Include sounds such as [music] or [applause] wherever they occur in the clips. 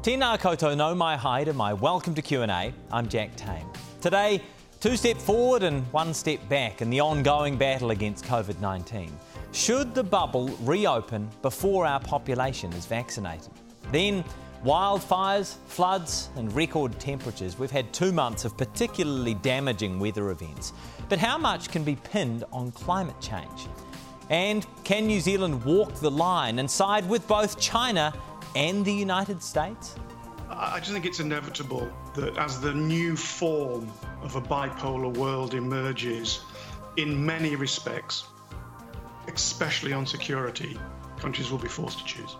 Tēnā koutou no mai haere my Welcome to Q&A. I'm Jack Tame. Today, two steps forward and one step back in the ongoing battle against COVID-19. Should the bubble reopen before our population is vaccinated? Then, wildfires, floods, and record temperatures. We've had two months of particularly damaging weather events. But how much can be pinned on climate change? And can New Zealand walk the line and side with both China and the United States? I just think it's inevitable that as the new form of a bipolar world emerges, in many respects, especially on security, countries will be forced to choose.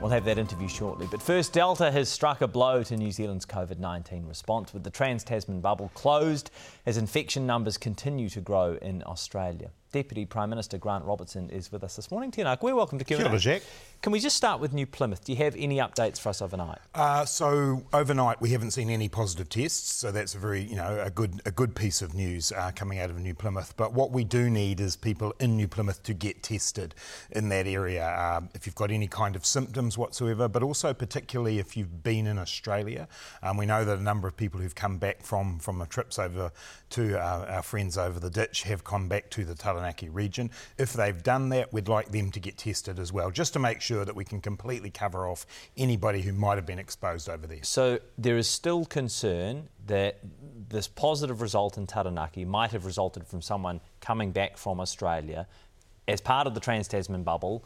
We'll have that interview shortly. But first, Delta has struck a blow to New Zealand's COVID 19 response with the Trans Tasman bubble closed as infection numbers continue to grow in Australia. Deputy Prime Minister Grant Robertson is with us this morning. Tina, we're welcome to Q&A. Kia Jack. Can we just start with New Plymouth? Do you have any updates for us overnight? Uh, so overnight, we haven't seen any positive tests, so that's a very, you know, a good a good piece of news uh, coming out of New Plymouth. But what we do need is people in New Plymouth to get tested in that area um, if you've got any kind of symptoms whatsoever, but also particularly if you've been in Australia. Um, we know that a number of people who've come back from from trips over to our, our friends over the ditch have come back to the Taranaki region. If they've done that, we'd like them to get tested as well, just to make sure that we can completely cover off anybody who might have been exposed over there. So there is still concern that this positive result in Taranaki might have resulted from someone coming back from Australia as part of the Trans Tasman bubble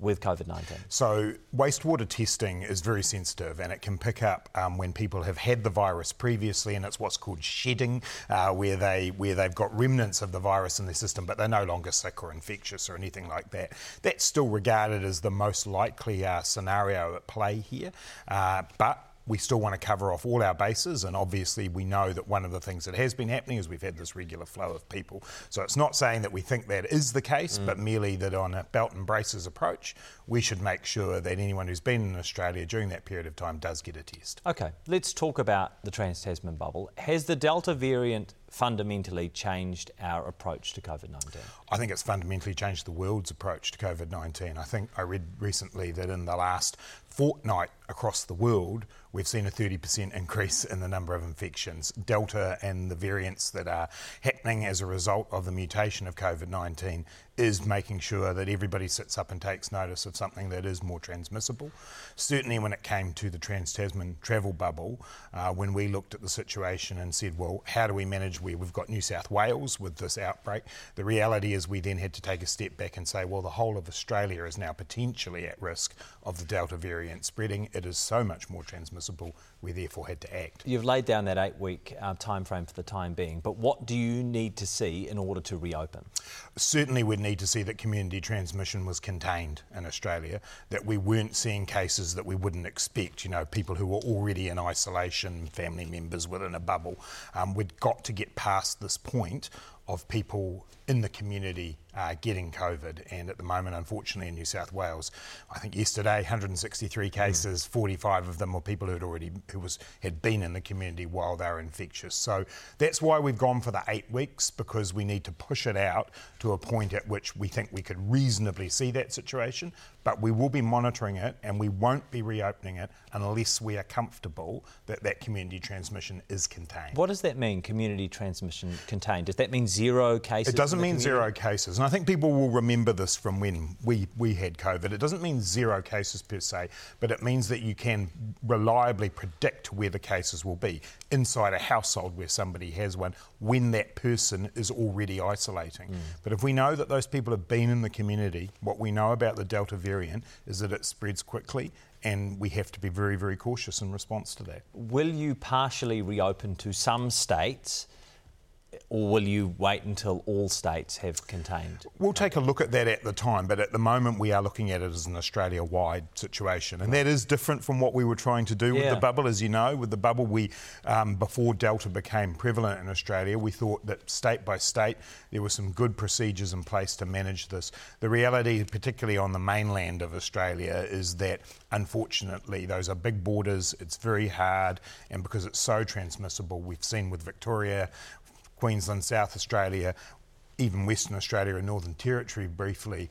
with COVID 19? So, wastewater testing is very sensitive and it can pick up um, when people have had the virus previously, and it's what's called shedding, uh, where, they, where they've got remnants of the virus in their system, but they're no longer sick or infectious or anything like that. That's still regarded as the most likely uh, scenario at play here. Uh, but we still want to cover off all our bases, and obviously we know that one of the things that has been happening is we've had this regular flow of people. So it's not saying that we think that is the case, mm. but merely that on a belt and braces approach, we should make sure that anyone who's been in Australia during that period of time does get a test. Okay, let's talk about the Trans Tasman bubble. Has the Delta variant fundamentally changed our approach to COVID 19? I think it's fundamentally changed the world's approach to COVID 19. I think I read recently that in the last fortnight across the world, we've seen a 30% increase in the number of infections. Delta and the variants that are happening as a result of the mutation of COVID 19 is making sure that everybody sits up and takes notice of something that is more transmissible. Certainly, when it came to the Trans Tasman travel bubble, uh, when we looked at the situation and said, well, how do we manage where we've got New South Wales with this outbreak? The reality is we then had to take a step back and say, well, the whole of Australia is now potentially at risk of the Delta variant spreading. It is so much more transmissible, we therefore had to act. You've laid down that eight week uh, time frame for the time being, but what do you need to see in order to reopen? Certainly, we need to see that community transmission was contained in Australia, that we weren't seeing cases that we wouldn't expect, you know, people who were already in isolation, family members within a bubble. Um, we'd got to get past this point of people in the community uh, getting COVID. And at the moment, unfortunately, in New South Wales, I think yesterday 163 hmm. cases, mm. 45 of them were people who had already who was had been in the community while they were infectious. So that's why we've gone for the eight weeks because we need to push it out to a point at which we think we could reasonably see that situation. But we will be monitoring it, and we won't be reopening it unless we are comfortable that that community transmission is contained. What does that mean? Community transmission contained? Does that mean zero cases? It doesn't mean zero cases. And I think people will remember this from when we, we had COVID. It doesn't mean zero cases per se, but it means that you can reliably predict where the cases will be inside a household where somebody has one when that person is already isolating. Mm. But if we know that those people have been in the community, what we know about the Delta variant is that it spreads quickly and we have to be very, very cautious in response to that. Will you partially reopen to some states? Or will you wait until all states have contained? We'll take a look at that at the time, but at the moment we are looking at it as an Australia wide situation. And that is different from what we were trying to do with the bubble, as you know. With the bubble, we, um, before Delta became prevalent in Australia, we thought that state by state there were some good procedures in place to manage this. The reality, particularly on the mainland of Australia, is that unfortunately those are big borders, it's very hard, and because it's so transmissible, we've seen with Victoria, Queensland, South Australia, even Western Australia and Northern Territory briefly,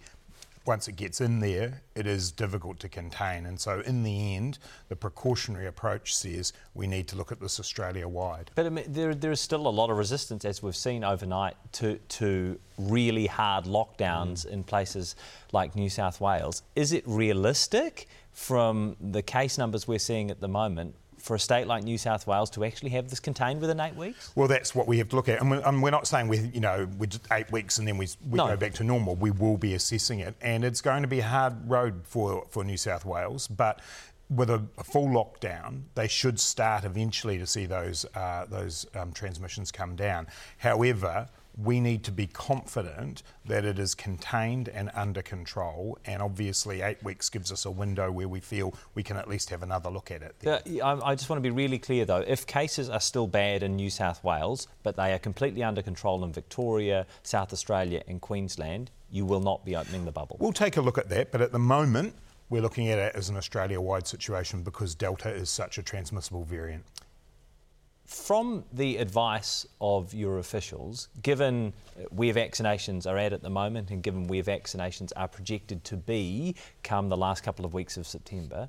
once it gets in there, it is difficult to contain. And so, in the end, the precautionary approach says we need to look at this Australia wide. But I mean, there, there is still a lot of resistance, as we've seen overnight, to, to really hard lockdowns mm. in places like New South Wales. Is it realistic from the case numbers we're seeing at the moment for a state like New South Wales to actually have this contained within eight weeks? Well, that's what we have to look at, and we're, and we're not saying we, you know, we're eight weeks and then we, we no. go back to normal. We will be assessing it, and it's going to be a hard road for for New South Wales, but. With a, a full lockdown, they should start eventually to see those uh, those um, transmissions come down. However, we need to be confident that it is contained and under control. And obviously, eight weeks gives us a window where we feel we can at least have another look at it. I just want to be really clear though if cases are still bad in New South Wales, but they are completely under control in Victoria, South Australia, and Queensland, you will not be opening the bubble. We'll take a look at that, but at the moment, we're looking at it as an Australia wide situation because Delta is such a transmissible variant. From the advice of your officials, given uh, where vaccinations are at at the moment and given where vaccinations are projected to be come the last couple of weeks of September,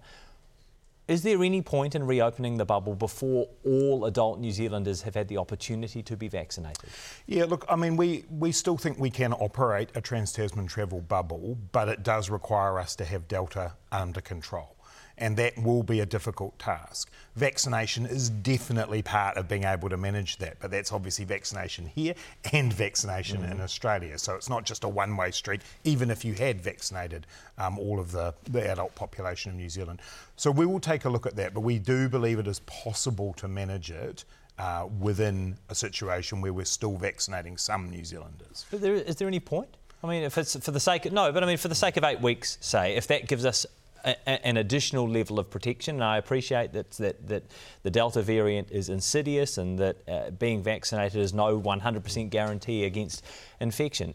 is there any point in reopening the bubble before all adult New Zealanders have had the opportunity to be vaccinated? Yeah, look, I mean, we, we still think we can operate a trans Tasman travel bubble, but it does require us to have Delta under control and that will be a difficult task. Vaccination is definitely part of being able to manage that, but that's obviously vaccination here and vaccination mm. in Australia. So it's not just a one way street, even if you had vaccinated um, all of the, the adult population of New Zealand. So we will take a look at that, but we do believe it is possible to manage it. Uh, within a situation where we're still vaccinating some New Zealanders. But there, is there any point? I mean, if it's for the sake of, no, but I mean, for the sake of eight weeks, say, if that gives us a, an additional level of protection. And I appreciate that, that, that the Delta variant is insidious and that uh, being vaccinated is no 100% guarantee against infection.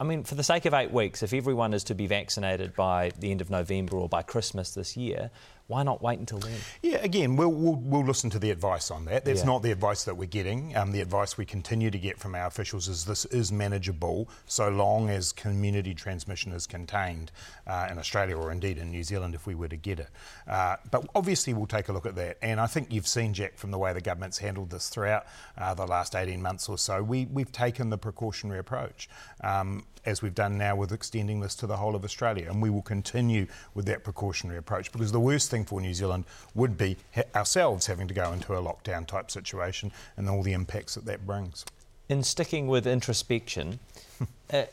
I mean, for the sake of eight weeks, if everyone is to be vaccinated by the end of November or by Christmas this year, why not wait until then? Yeah, again, we'll, we'll, we'll listen to the advice on that. That's yeah. not the advice that we're getting. Um, the advice we continue to get from our officials is this is manageable so long as community transmission is contained uh, in Australia or indeed in New Zealand if we were to get it. Uh, but obviously, we'll take a look at that. And I think you've seen, Jack, from the way the government's handled this throughout uh, the last 18 months or so, we, we've taken the precautionary approach. Um, as we've done now with extending this to the whole of Australia. And we will continue with that precautionary approach because the worst thing for New Zealand would be ourselves having to go into a lockdown type situation and all the impacts that that brings. In sticking with introspection, [laughs] uh,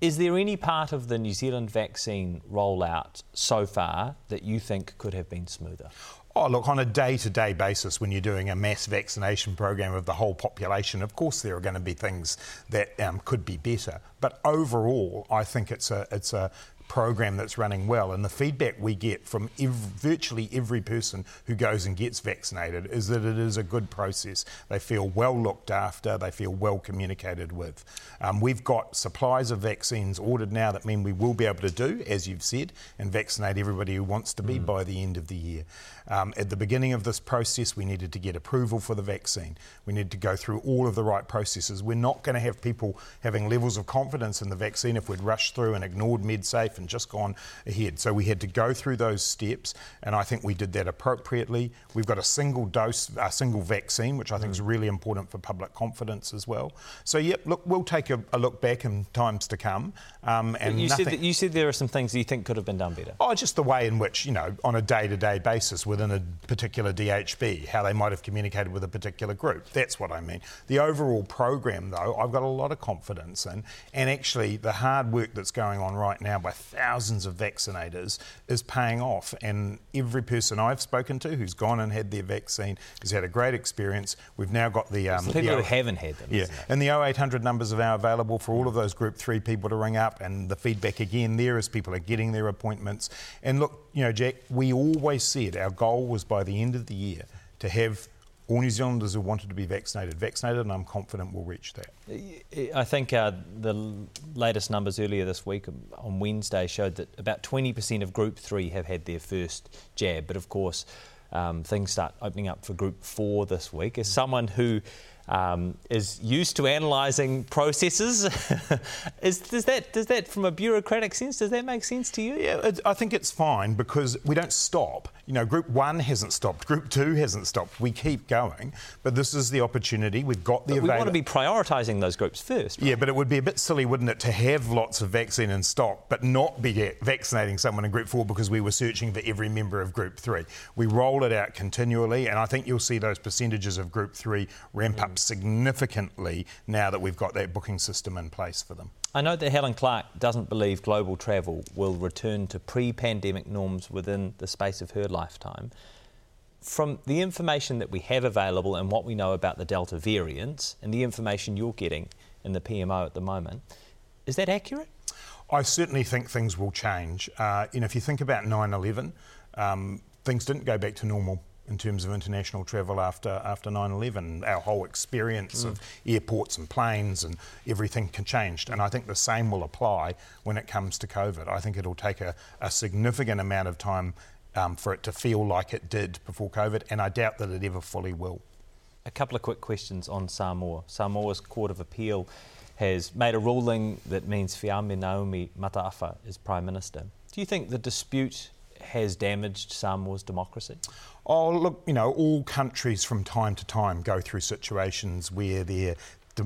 is there any part of the New Zealand vaccine rollout so far that you think could have been smoother? Oh, look, on a day to day basis, when you're doing a mass vaccination program of the whole population, of course there are going to be things that um, could be better. But overall, I think it's a, it's a program that's running well. And the feedback we get from ev- virtually every person who goes and gets vaccinated is that it is a good process. They feel well looked after, they feel well communicated with. Um, we've got supplies of vaccines ordered now that mean we will be able to do, as you've said, and vaccinate everybody who wants to be mm. by the end of the year. Um, at the beginning of this process, we needed to get approval for the vaccine. We needed to go through all of the right processes. We're not going to have people having levels of confidence in the vaccine if we'd rushed through and ignored MedSafe and just gone ahead. So we had to go through those steps, and I think we did that appropriately. We've got a single dose, a single vaccine, which I think mm. is really important for public confidence as well. So, yep, look, we'll take a, a look back in times to come. Um, and you, nothing... said you said there are some things you think could have been done better. Oh, just the way in which, you know, on a day to day basis within a particular DHB, how they might have communicated with a particular group. That's what I mean. The overall program, though, I've got a lot of confidence in, and actually the hard work that's going on right now by thousands of vaccinators is paying off. And every person I've spoken to who's gone and had their vaccine has had a great experience. We've now got the, um, people the who haven't had them. Yeah, and the 0800 numbers are now available for all of those Group Three people to ring up, and the feedback again there is people are getting their appointments. And look, you know, Jack, we always said our goal was by the end of the year to have all New Zealanders who wanted to be vaccinated vaccinated, and I'm confident we'll reach that. I think uh, the latest numbers earlier this week on Wednesday showed that about 20% of Group 3 have had their first jab, but of course, um, things start opening up for Group 4 this week. As someone who um, is used to analysing processes. [laughs] is, does that does that from a bureaucratic sense does that make sense to you? Yeah, it, I think it's fine because we don't stop. You know, Group One hasn't stopped, Group Two hasn't stopped. We keep going, but this is the opportunity. We've got the. But we want to be prioritising those groups first. Right? Yeah, but it would be a bit silly, wouldn't it, to have lots of vaccine in stock but not be vaccinating someone in Group Four because we were searching for every member of Group Three. We roll it out continually, and I think you'll see those percentages of Group Three ramp mm. up significantly now that we've got that booking system in place for them. I know that Helen Clark doesn't believe global travel will return to pre pandemic norms within the space of her lifetime. From the information that we have available and what we know about the Delta variants and the information you're getting in the PMO at the moment, is that accurate? I certainly think things will change. Uh, you know, if you think about 9 11, um, things didn't go back to normal in terms of international travel after after 9/11. Our whole experience mm. of airports and planes and everything can changed, and I think the same will apply when it comes to COVID. I think it'll take a, a significant amount of time um, for it to feel like it did before COVID, and I doubt that it ever fully will. A couple of quick questions on Samoa. Samoa's Court of Appeal has made a ruling that means Fiame Naomi Mataafa is Prime Minister. Do you think the dispute has damaged Samoa's democracy? Oh, look, you know, all countries from time to time go through situations where they're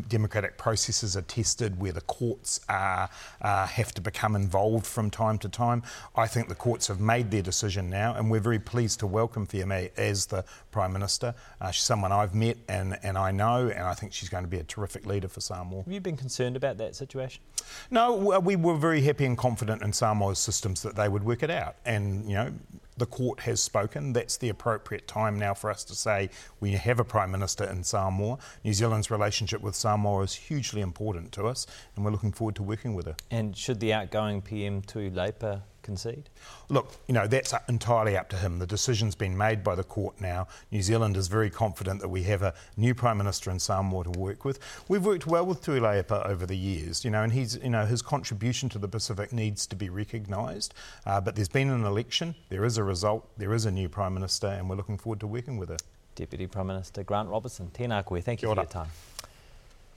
democratic processes are tested, where the courts are, uh, have to become involved from time to time. I think the courts have made their decision now, and we're very pleased to welcome Fiame as the Prime Minister. Uh, she's someone I've met and, and I know, and I think she's going to be a terrific leader for Samoa. Have you been concerned about that situation? No, we were very happy and confident in Samoa's systems that they would work it out. And, you know, the court has spoken. That's the appropriate time now for us to say we have a Prime Minister in Samoa. New Zealand's relationship with Samoa is hugely important to us, and we're looking forward to working with her. And should the outgoing PM Tuilaepa concede? Look, you know, that's entirely up to him. The decision's been made by the court now. New Zealand is very confident that we have a new Prime Minister in Samoa to work with. We've worked well with Tuilaepa over the years, you know, and he's, you know, his contribution to the Pacific needs to be recognised. Uh, but there's been an election, there is a result, there is a new Prime Minister, and we're looking forward to working with her. Deputy Prime Minister Grant Robertson, tēnā koe. Thank you for your time.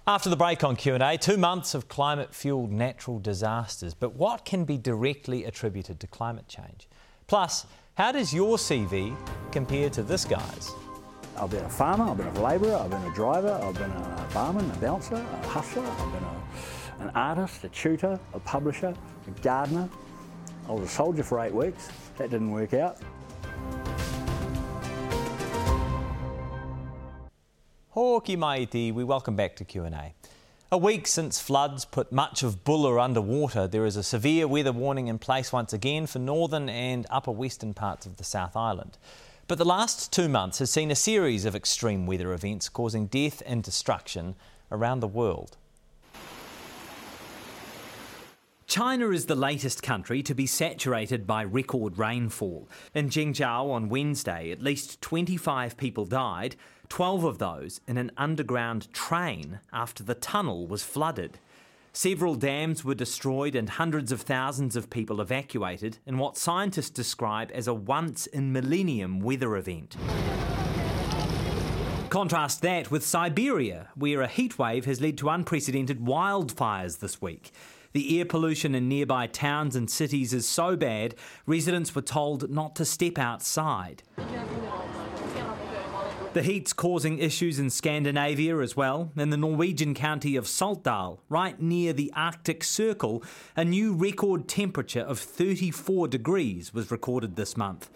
After the break on Q&A, two months of climate-fuelled natural disasters, but what can be directly attributed to climate change? Plus, how does your CV compare to this guy's? I've been a farmer, I've been a labourer, I've been a driver, I've been a barman, a bouncer, a hustler, I've been a, an artist, a tutor, a publisher, a gardener. I was a soldier for eight weeks. That didn't work out. Hoki Maiti, we welcome back to Q&A. A week since floods put much of Buller underwater, there is a severe weather warning in place once again for northern and upper western parts of the South Island. But the last two months has seen a series of extreme weather events causing death and destruction around the world. China is the latest country to be saturated by record rainfall. In Zhengzhou on Wednesday, at least 25 people died, 12 of those in an underground train after the tunnel was flooded. Several dams were destroyed and hundreds of thousands of people evacuated in what scientists describe as a once in millennium weather event. Contrast that with Siberia, where a heatwave has led to unprecedented wildfires this week. The air pollution in nearby towns and cities is so bad, residents were told not to step outside. The heat's causing issues in Scandinavia as well. In the Norwegian county of Saltdal, right near the Arctic Circle, a new record temperature of 34 degrees was recorded this month.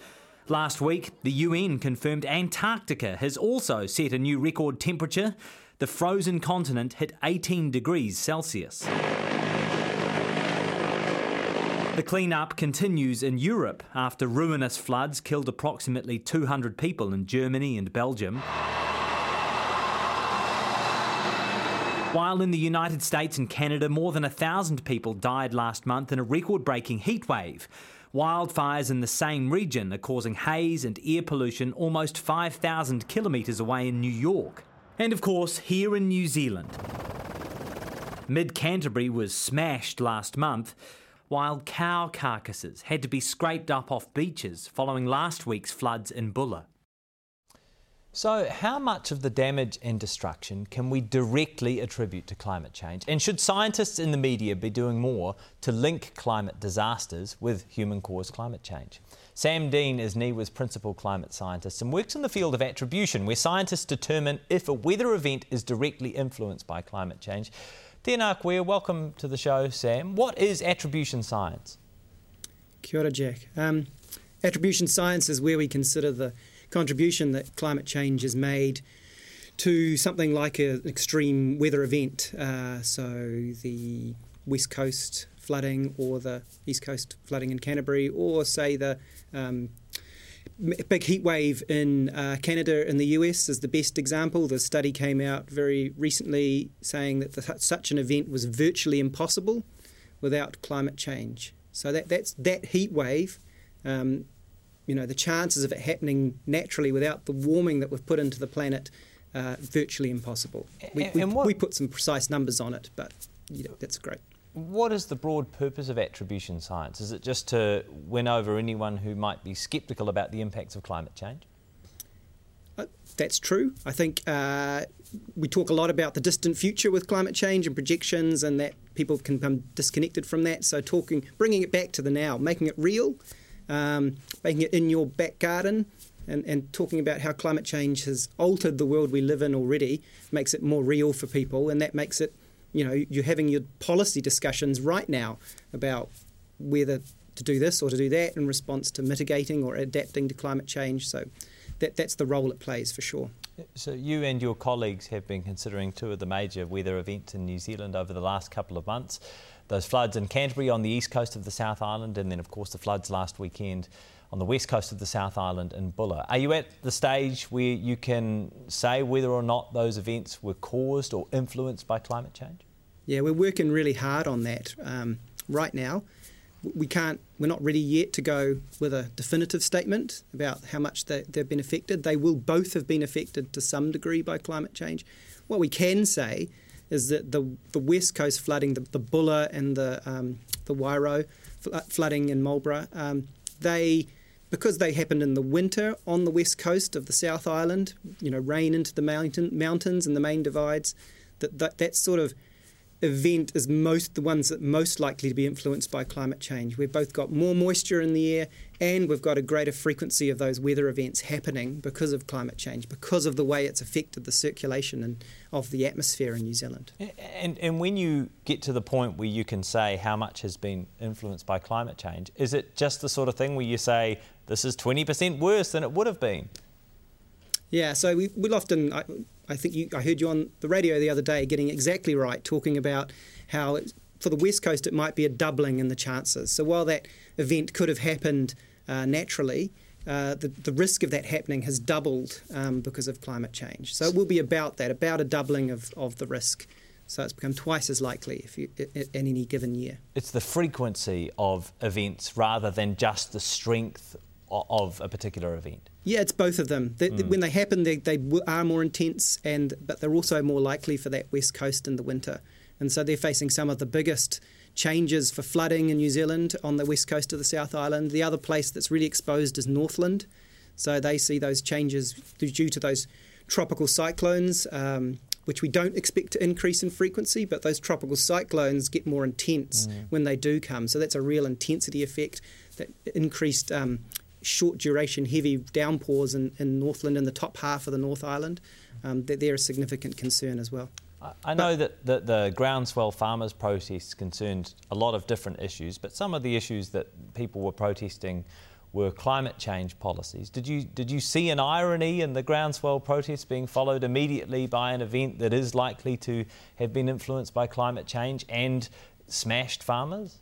Last week, the UN confirmed Antarctica has also set a new record temperature. The frozen continent hit 18 degrees Celsius. The clean-up continues in Europe after ruinous floods killed approximately 200 people in Germany and Belgium. While in the United States and Canada, more than 1,000 people died last month in a record breaking heatwave. Wildfires in the same region are causing haze and air pollution almost 5,000 kilometres away in New York. And of course, here in New Zealand. Mid Canterbury was smashed last month while cow carcasses had to be scraped up off beaches following last week's floods in Buller. So, how much of the damage and destruction can we directly attribute to climate change? And should scientists in the media be doing more to link climate disasters with human caused climate change? Sam Dean is NIWA's principal climate scientist and works in the field of attribution, where scientists determine if a weather event is directly influenced by climate change. Tēnā koe, welcome to the show, Sam. What is attribution science? Kia ora, Jack. Um, attribution science is where we consider the contribution that climate change has made to something like an extreme weather event. Uh, so the West Coast flooding or the East Coast flooding in Canterbury, or say the um, big heat wave in uh, Canada and the US is the best example. The study came out very recently saying that the, such an event was virtually impossible without climate change. So that that's that heat wave um, you know, the chances of it happening naturally without the warming that we've put into the planet uh, virtually impossible. We, we, what, we, put some precise numbers on it, but you know, that's great. What is the broad purpose of attribution science? Is it just to win over anyone who might be sceptical about the impacts of climate change? Uh, that's true. I think uh, we talk a lot about the distant future with climate change and projections, and that people can become disconnected from that. So, talking, bringing it back to the now, making it real, um, making it in your back garden, and, and, talking about how climate change has altered the world we live in already makes it more real for people, and that makes it, you know, you're having your policy discussions right now about whether to do this or to do that in response to mitigating or adapting to climate change. So that, that's the role it plays for sure. So you and your colleagues have been considering two of the major weather events in New Zealand over the last couple of months those floods in Canterbury on the east coast of the South Island, and then, of course, the floods last weekend on the west coast of the South Island in Buller. Are you at the stage where you can say whether or not those events were caused or influenced by climate change? Yeah, we're working really hard on that um, right now. We can't, we're not ready yet to go with a definitive statement about how much they, they've been affected. They will both have been affected to some degree by climate change. What we can say is that the the west coast flooding, the, the Buller and the um, the Wairau uh, flooding in Marlborough, um, they because they happened in the winter on the west coast of the South Island, you know, rain into the mountain mountains and the main divides. That that, that sort of event is most the ones that most likely to be influenced by climate change. We've both got more moisture in the air and we've got a greater frequency of those weather events happening because of climate change, because of the way it's affected the circulation and of the atmosphere in New Zealand. And and when you get to the point where you can say how much has been influenced by climate change, is it just the sort of thing where you say this is 20% worse than it would have been? Yeah, so we, will often, I, I think you, I heard you on the radio the other day getting exactly right, talking about how for the West Coast it might be a doubling in the chances. So while that event could have happened uh, naturally, uh, the, the risk of that happening has doubled um, because of climate change. So it will be about that, about a doubling of, of the risk. So it's become twice as likely if you, in any given year. It's the frequency of events rather than just the strength of a particular event. Yeah, it's both of them. They, mm. When they happen, they, they are more intense, and but they're also more likely for that west coast in the winter, and so they're facing some of the biggest changes for flooding in New Zealand on the west coast of the South Island. The other place that's really exposed is Northland, so they see those changes due to those tropical cyclones. Um, which we don't expect to increase in frequency, but those tropical cyclones get more intense mm. when they do come. So that's a real intensity effect that increased um, short duration heavy downpours in, in Northland in the top half of the North Island, um, they're, they're, a significant concern as well. I know but, that the, the groundswell farmers protests concerned a lot of different issues, but some of the issues that people were protesting were climate change policies. Did you did you see an irony in the groundswell protests being followed immediately by an event that is likely to have been influenced by climate change and smashed farmers?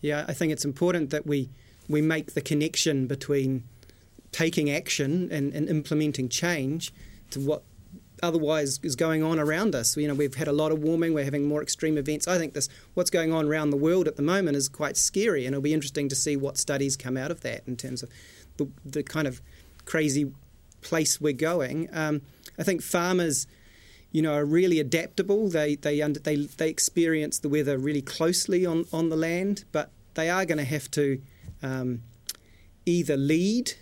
Yeah, I think it's important that we we make the connection between taking action and, and implementing change to what otherwise is going on around us. You know, we've had a lot of warming, we're having more extreme events. I think this what's going on around the world at the moment is quite scary, and it'll be interesting to see what studies come out of that in terms of the, the kind of crazy place we're going. Um, I think farmers, you know, are really adaptable. They they under, they they experience the weather really closely on on the land, but they are going to have to um, either lead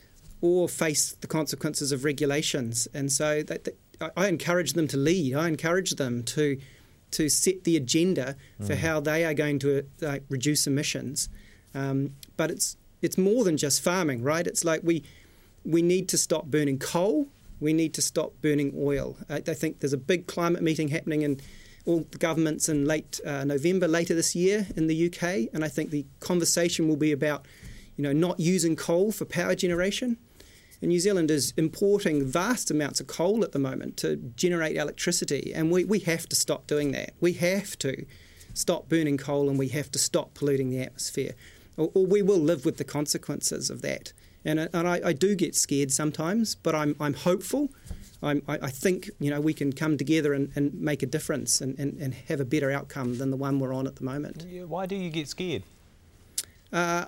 or face the consequences of regulations. And so that, that, I encourage them to lead. I encourage them to to set the agenda for mm. how they are going to uh, reduce emissions. Um, but it's it's more than just farming, right? It's like we we need to stop burning coal. We need to stop burning oil. I, I think there's a big climate meeting happening in all the governments in late uh, November, later this year in the UK, and I think the conversation will be about, you know, not using coal for power generation. And New Zealand is importing vast amounts of coal at the moment to generate electricity, and we, we have to stop doing that. We have to stop burning coal and we have to stop polluting the atmosphere, or, or we will live with the consequences of that. And, and I, I, do get scared sometimes, but I'm, I'm hopeful. I'm, I, I think you know we can come together and, and make a difference and, and, and have a better outcome than the one we're on at the moment. Why do you get scared? Uh,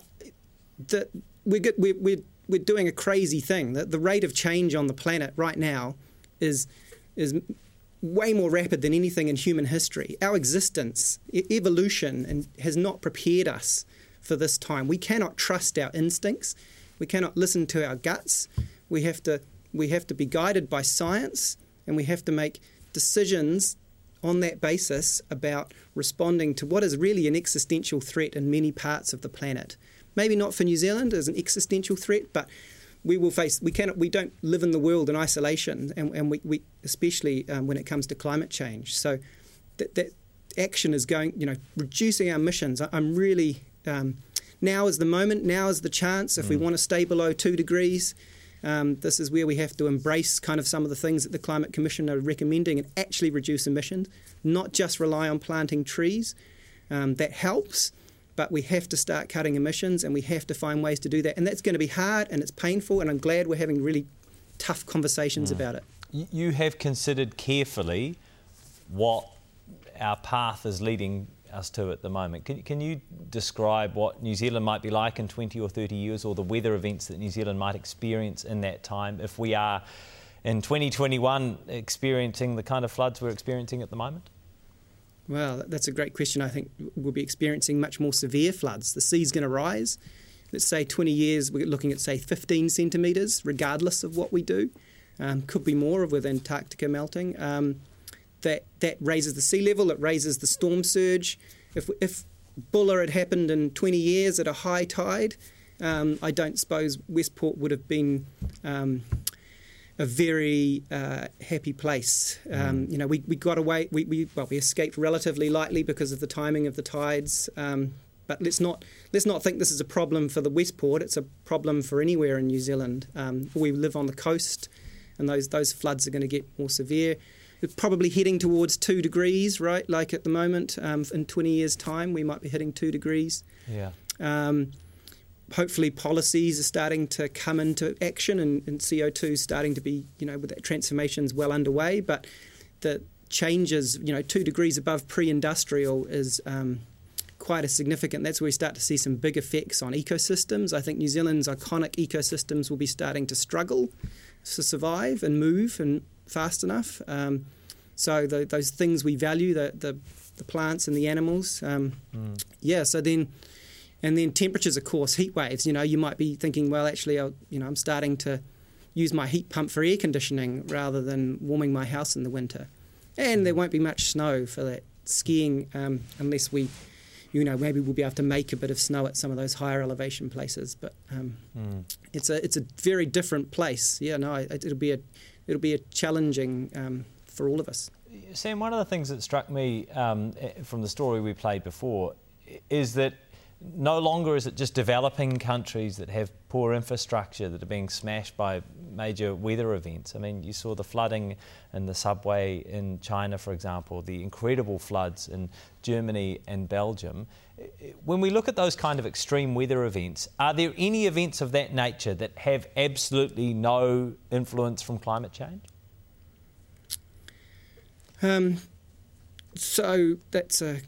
the, we're, we're, we're we're doing a crazy thing. The, the rate of change on the planet right now is is way more rapid than anything in human history. Our existence, e- evolution, and has not prepared us for this time. We cannot trust our instincts. We cannot listen to our guts. We have to we have to be guided by science, and we have to make decisions on that basis about responding to what is really an existential threat in many parts of the planet. Maybe not for New Zealand as an existential threat, but we will face we cannot we don't live in the world in isolation and, and we, we especially um, when it comes to climate change. So that, that action is going you know reducing our emissions. I'm really um, now is the moment now is the chance. If mm. we want to stay below two degrees um, this is where we have to embrace kind of some of the things that the climate commission are recommending and actually reduce emissions not just rely on planting trees. Um, that helps but we have to start cutting emissions and we have to find ways to do that. And that's going to be hard and it's painful, and I'm glad we're having really tough conversations mm. about it. You have considered carefully what our path is leading us to at the moment. Can, can, you describe what New Zealand might be like in 20 or 30 years or the weather events that New Zealand might experience in that time if we are in 2021 experiencing the kind of floods we're experiencing at the moment? Well, that's a great question. I think we'll be experiencing much more severe floods. The sea's going to rise. Let's say 20 years, we're looking at, say, 15 centimetres, regardless of what we do. Um, could be more with Antarctica melting. Um, that, that raises the sea level, it raises the storm surge. If, if Buller had happened in 20 years at a high tide, um, I don't suppose Westport would have been um, a very uh, happy place. Um, mm. You know, we, we got away, we, we, well, we escaped relatively lightly because of the timing of the tides. Um, but let's not let's not think this is a problem for the Westport. It's a problem for anywhere in New Zealand. Um, we live on the coast, and those those floods are going to get more severe. We're probably heading towards two degrees, right? Like at the moment, um, in 20 years' time, we might be hitting two degrees. Yeah. Hopefully policies are starting to come into action and, and CO2 is starting to be, you know, with that transformation is well underway. But the changes, you know, two degrees above pre-industrial is um, quite a significant. That's where we start to see some big effects on ecosystems. I think New Zealand's iconic ecosystems will be starting to struggle to survive and move and fast enough. Um, so the, those things we value, the, the, the plants and the animals, um, mm. yeah. So then and then temperatures, of course, heat waves. You know, you might be thinking, well, actually, I'll, you know, I'm starting to use my heat pump for air conditioning rather than warming my house in the winter. And there won't be much snow for that skiing um, unless we, you know, maybe we'll be able to make a bit of snow at some of those higher elevation places. But um, mm. it's a it's a very different place. Yeah, no, it, will be a it'll be a challenging um, for all of us. Sam, one of the things that struck me um, eh, from the story we played before is that no longer is it just developing countries that have poor infrastructure that are being smashed by major weather events. I mean, you saw the flooding in the subway in China, for example, the incredible floods in Germany and Belgium. When we look at those kind of extreme weather events, are there any events of that nature that have absolutely no influence from climate change? Um, so that's a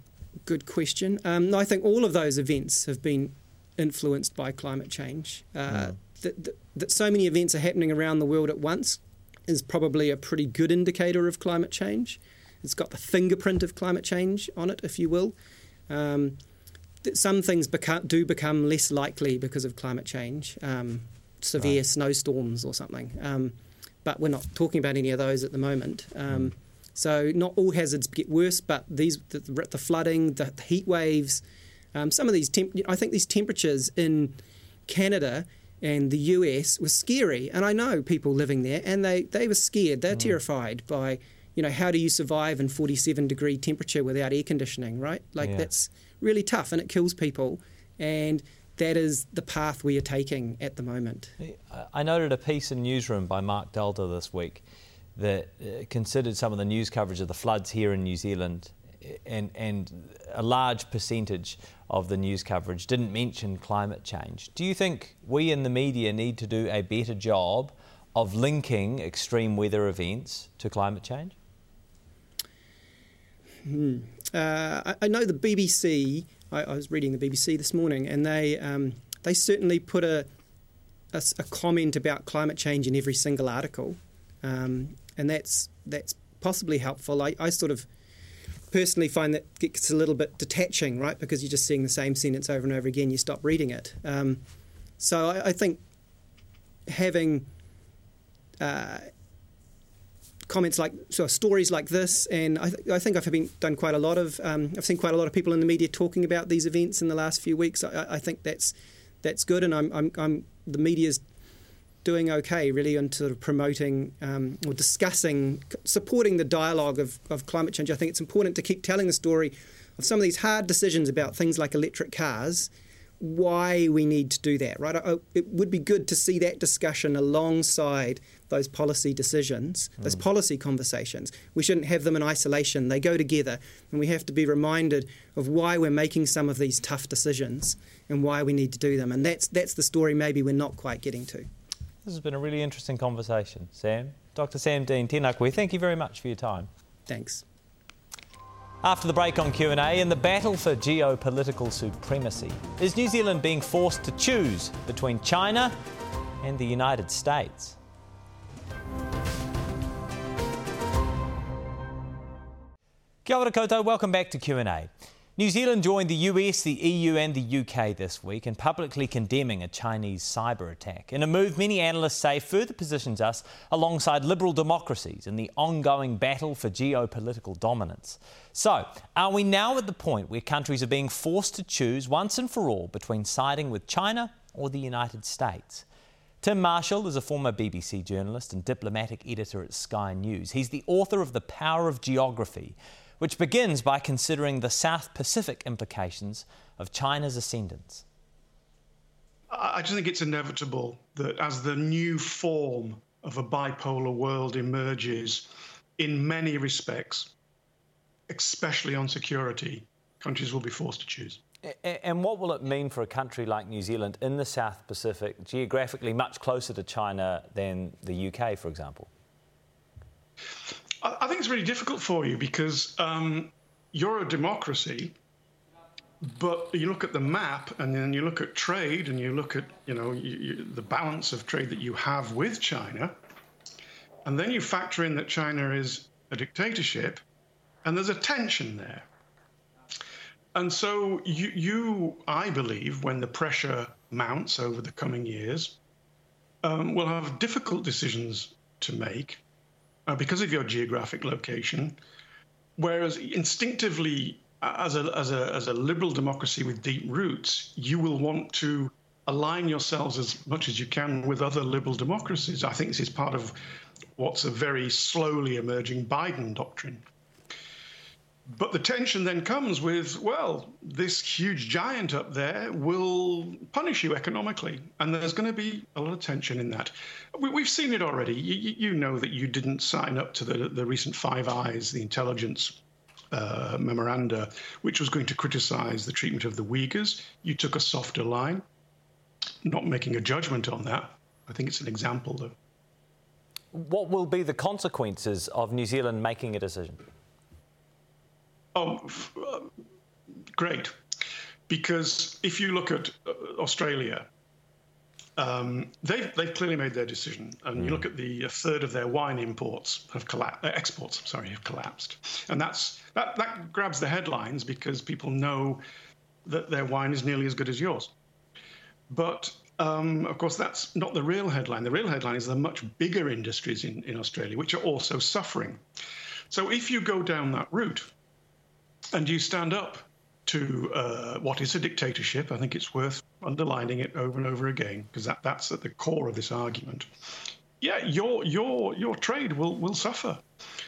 good question. Um, I think all of those events have been influenced by climate change. Uh, mm. that, so many events are happening around the world at once is probably a pretty good indicator of climate change. It's got the fingerprint of climate change on it, if you will. Um, some things become, do become less likely because of climate change. Um, severe Right. snowstorms or something. Um, but we're not talking about any of those at the moment. Um, So not all hazards get worse, but these the, the flooding, the, the heat waves, um, some of these temp- I think these temperatures in Canada and the US were scary, and I know people living there, and they they were scared. They're terrified by you know how do you survive in 47 degree temperature without air conditioning, right? Like Yeah. that's really tough, and it kills people, and that is the path we are taking at the moment. I noted a piece in Newsroom by Marc Daalder this week that uh, considered some of the news coverage of the floods here in New Zealand, and, and a large percentage of the news coverage didn't mention climate change. Do you think we in the media need to do a better job of linking extreme weather events to climate change? Uh, I, I know the BBC. I, I was reading the BBC this morning, and they um, they certainly put a a comment about climate change in every single article, um, and that's that's possibly helpful. I, I sort of personally find that gets a little bit detaching, right? Because you're just seeing the same sentence over and over again. You stop reading it. Um, so I, I think having uh, comments like so stories like this, and I, th- I think I've been done quite a lot of. Um, I've seen quite a lot of people in the media talking about these events in the last few weeks. I, I think that's that's good, and I'm, I'm, I'm the media's doing okay really on sort of promoting um, or discussing, supporting the dialogue of, of climate change. I think it's important to keep telling the story of some of these hard decisions about things like electric cars why we need to do that, right? I, it would be good to see that discussion alongside those policy decisions, those policy conversations. We shouldn't have them in isolation. They go together, and we have to be reminded of why we're making some of these tough decisions and why we need to do them. And that's that's the story maybe we're not quite getting to. This has been a really interesting conversation, Sam. Dr. Sam Dean Tenakwe, thank you very much for your time. Thanks. After the break on Q&A, in the battle for geopolitical supremacy, is New Zealand being forced to choose between China and the United States? Kia ora koutou, welcome back to Q&A. New Zealand joined the US, the EU and the UK this week in publicly condemning a Chinese cyber attack. In a move many analysts say further positions us alongside liberal democracies in the ongoing battle for geopolitical dominance. So, are we now at the point where countries are being forced to choose once and for all between siding with China or the United States? Tim Marshall is a former BBC journalist and diplomatic editor at Sky News. He's the author of The Power of Geography, which begins by considering the South Pacific implications of China's ascendance. I just think it's inevitable that as the new form of a bipolar world emerges, in many respects, especially on security, countries will be forced to choose. And what will it mean for a country like New Zealand in the South Pacific, geographically much closer to China than the UK, for example? I think it's really difficult for you because um, you're a democracy, but you look at the map and then you look at trade and you look at you know you, you, the balance of trade that you have with China, and then you factor in that China is a dictatorship, and there's a tension there. And so you, you I believe, when the pressure mounts over the coming years, um, will have difficult decisions to make uh, because of your geographic location. Whereas instinctively, as a, as, a, as a liberal democracy with deep roots, you will want to align yourselves as much as you can with other liberal democracies. I think this is part of what's a very slowly emerging Biden doctrine. But the tension then comes with, well, this huge giant up there will punish you economically. And there's going to be a lot of tension in that. We, we've seen it already. You, you know that you didn't sign up to the, the recent Five Eyes, the intelligence uh, memoranda, which was going to criticize the treatment of the Uyghurs. You took a softer line, not making a judgment on that. I think it's an example, though. What will be the consequences of New Zealand making a decision? Oh, uh, great. Because if you look at uh, Australia, um, they've, they've clearly made their decision. And you look at the a third of their wine imports have collapsed, uh, exports, sorry, have collapsed. And that's, that, that grabs the headlines because people know that their wine is nearly as good as yours. But Um, of course, that's not the real headline. The real headline is the much bigger industries in, in Australia, which are also suffering. So if you go down that route and you stand up to uh, what is a dictatorship, I think it's worth underlining it over and over again because that, that's at the core of this argument. Yeah, your your your trade will will suffer.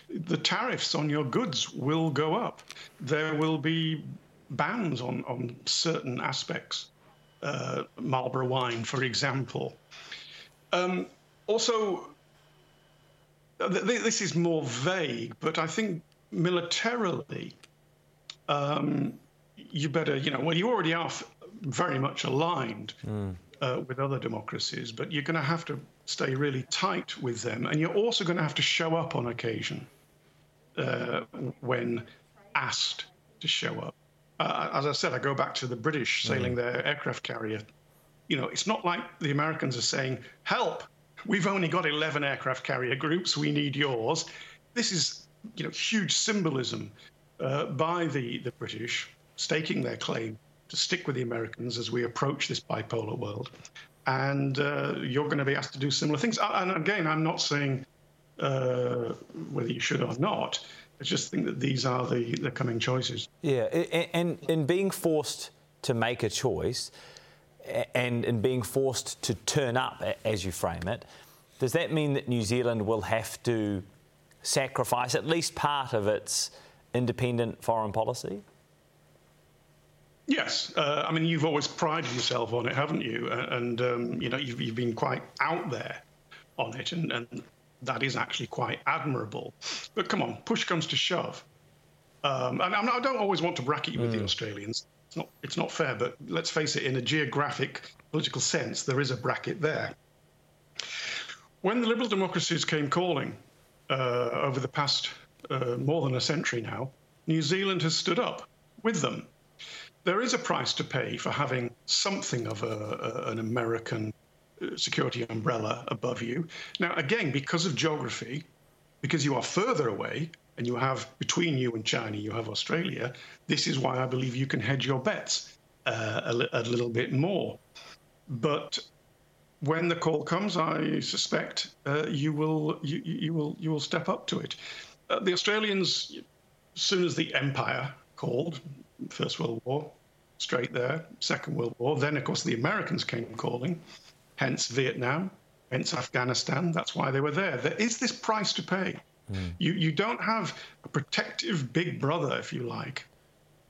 The tariffs on your goods will go up. There will be bans on on certain aspects uh, Marlborough wine, for example. Um, also, th- this is more vague, but I think militarily, um, you better, you know, well, you already are f- very much aligned mm. uh, with other democracies, but you're going to have to stay really tight with them. And you're also going to have to show up on occasion uh, when asked to show up uh, as I said, I go back to the British sailing mm. their aircraft carrier. You know, it's not like the Americans are saying, help, we've only got 11 aircraft carrier groups, we need yours. This is, you know, huge symbolism uh, by the, the British staking their claim to stick with the Americans as we approach this bipolar world. And uh, you're going to be asked to do similar things. And again, I'm not saying uh, whether you should or not. I just think that these are the, the coming choices. Yeah, and in being forced to make a choice and in being forced to turn up, as you frame it, does that mean that New Zealand will have to sacrifice at least part of its independent foreign policy? Yes, uh, I mean you've always prided yourself on it, haven't you? And um, you know you've, you've been quite out there on it, and, and that is actually quite admirable. But come on, push comes to shove. Um, and not, i don't always want to bracket you with mm. the hmm. Australians. It's not, it's not fair, but let's face it, in a geographic, political sense, there is a bracket there. When the liberal democracies came calling uh, over the past uh, more than a century now, New Zealand has stood up with them. There is a price to pay for having something of a, a, an American security umbrella above you. Now, again, because of geography, because you are further away and you have between you and China, you have Australia, this is why I believe you can hedge your bets uh, a, li- a, little bit more. But when the call comes, I suspect uh, you will you, you, will you will step up to it. Uh, the Australians, as soon as the empire called, First World War, straight there, Second World War, then of course the Americans came calling hence Vietnam, hence Afghanistan. That's why they were there. There is this price to pay. Mm. You, you don't have a protective big brother, if you like,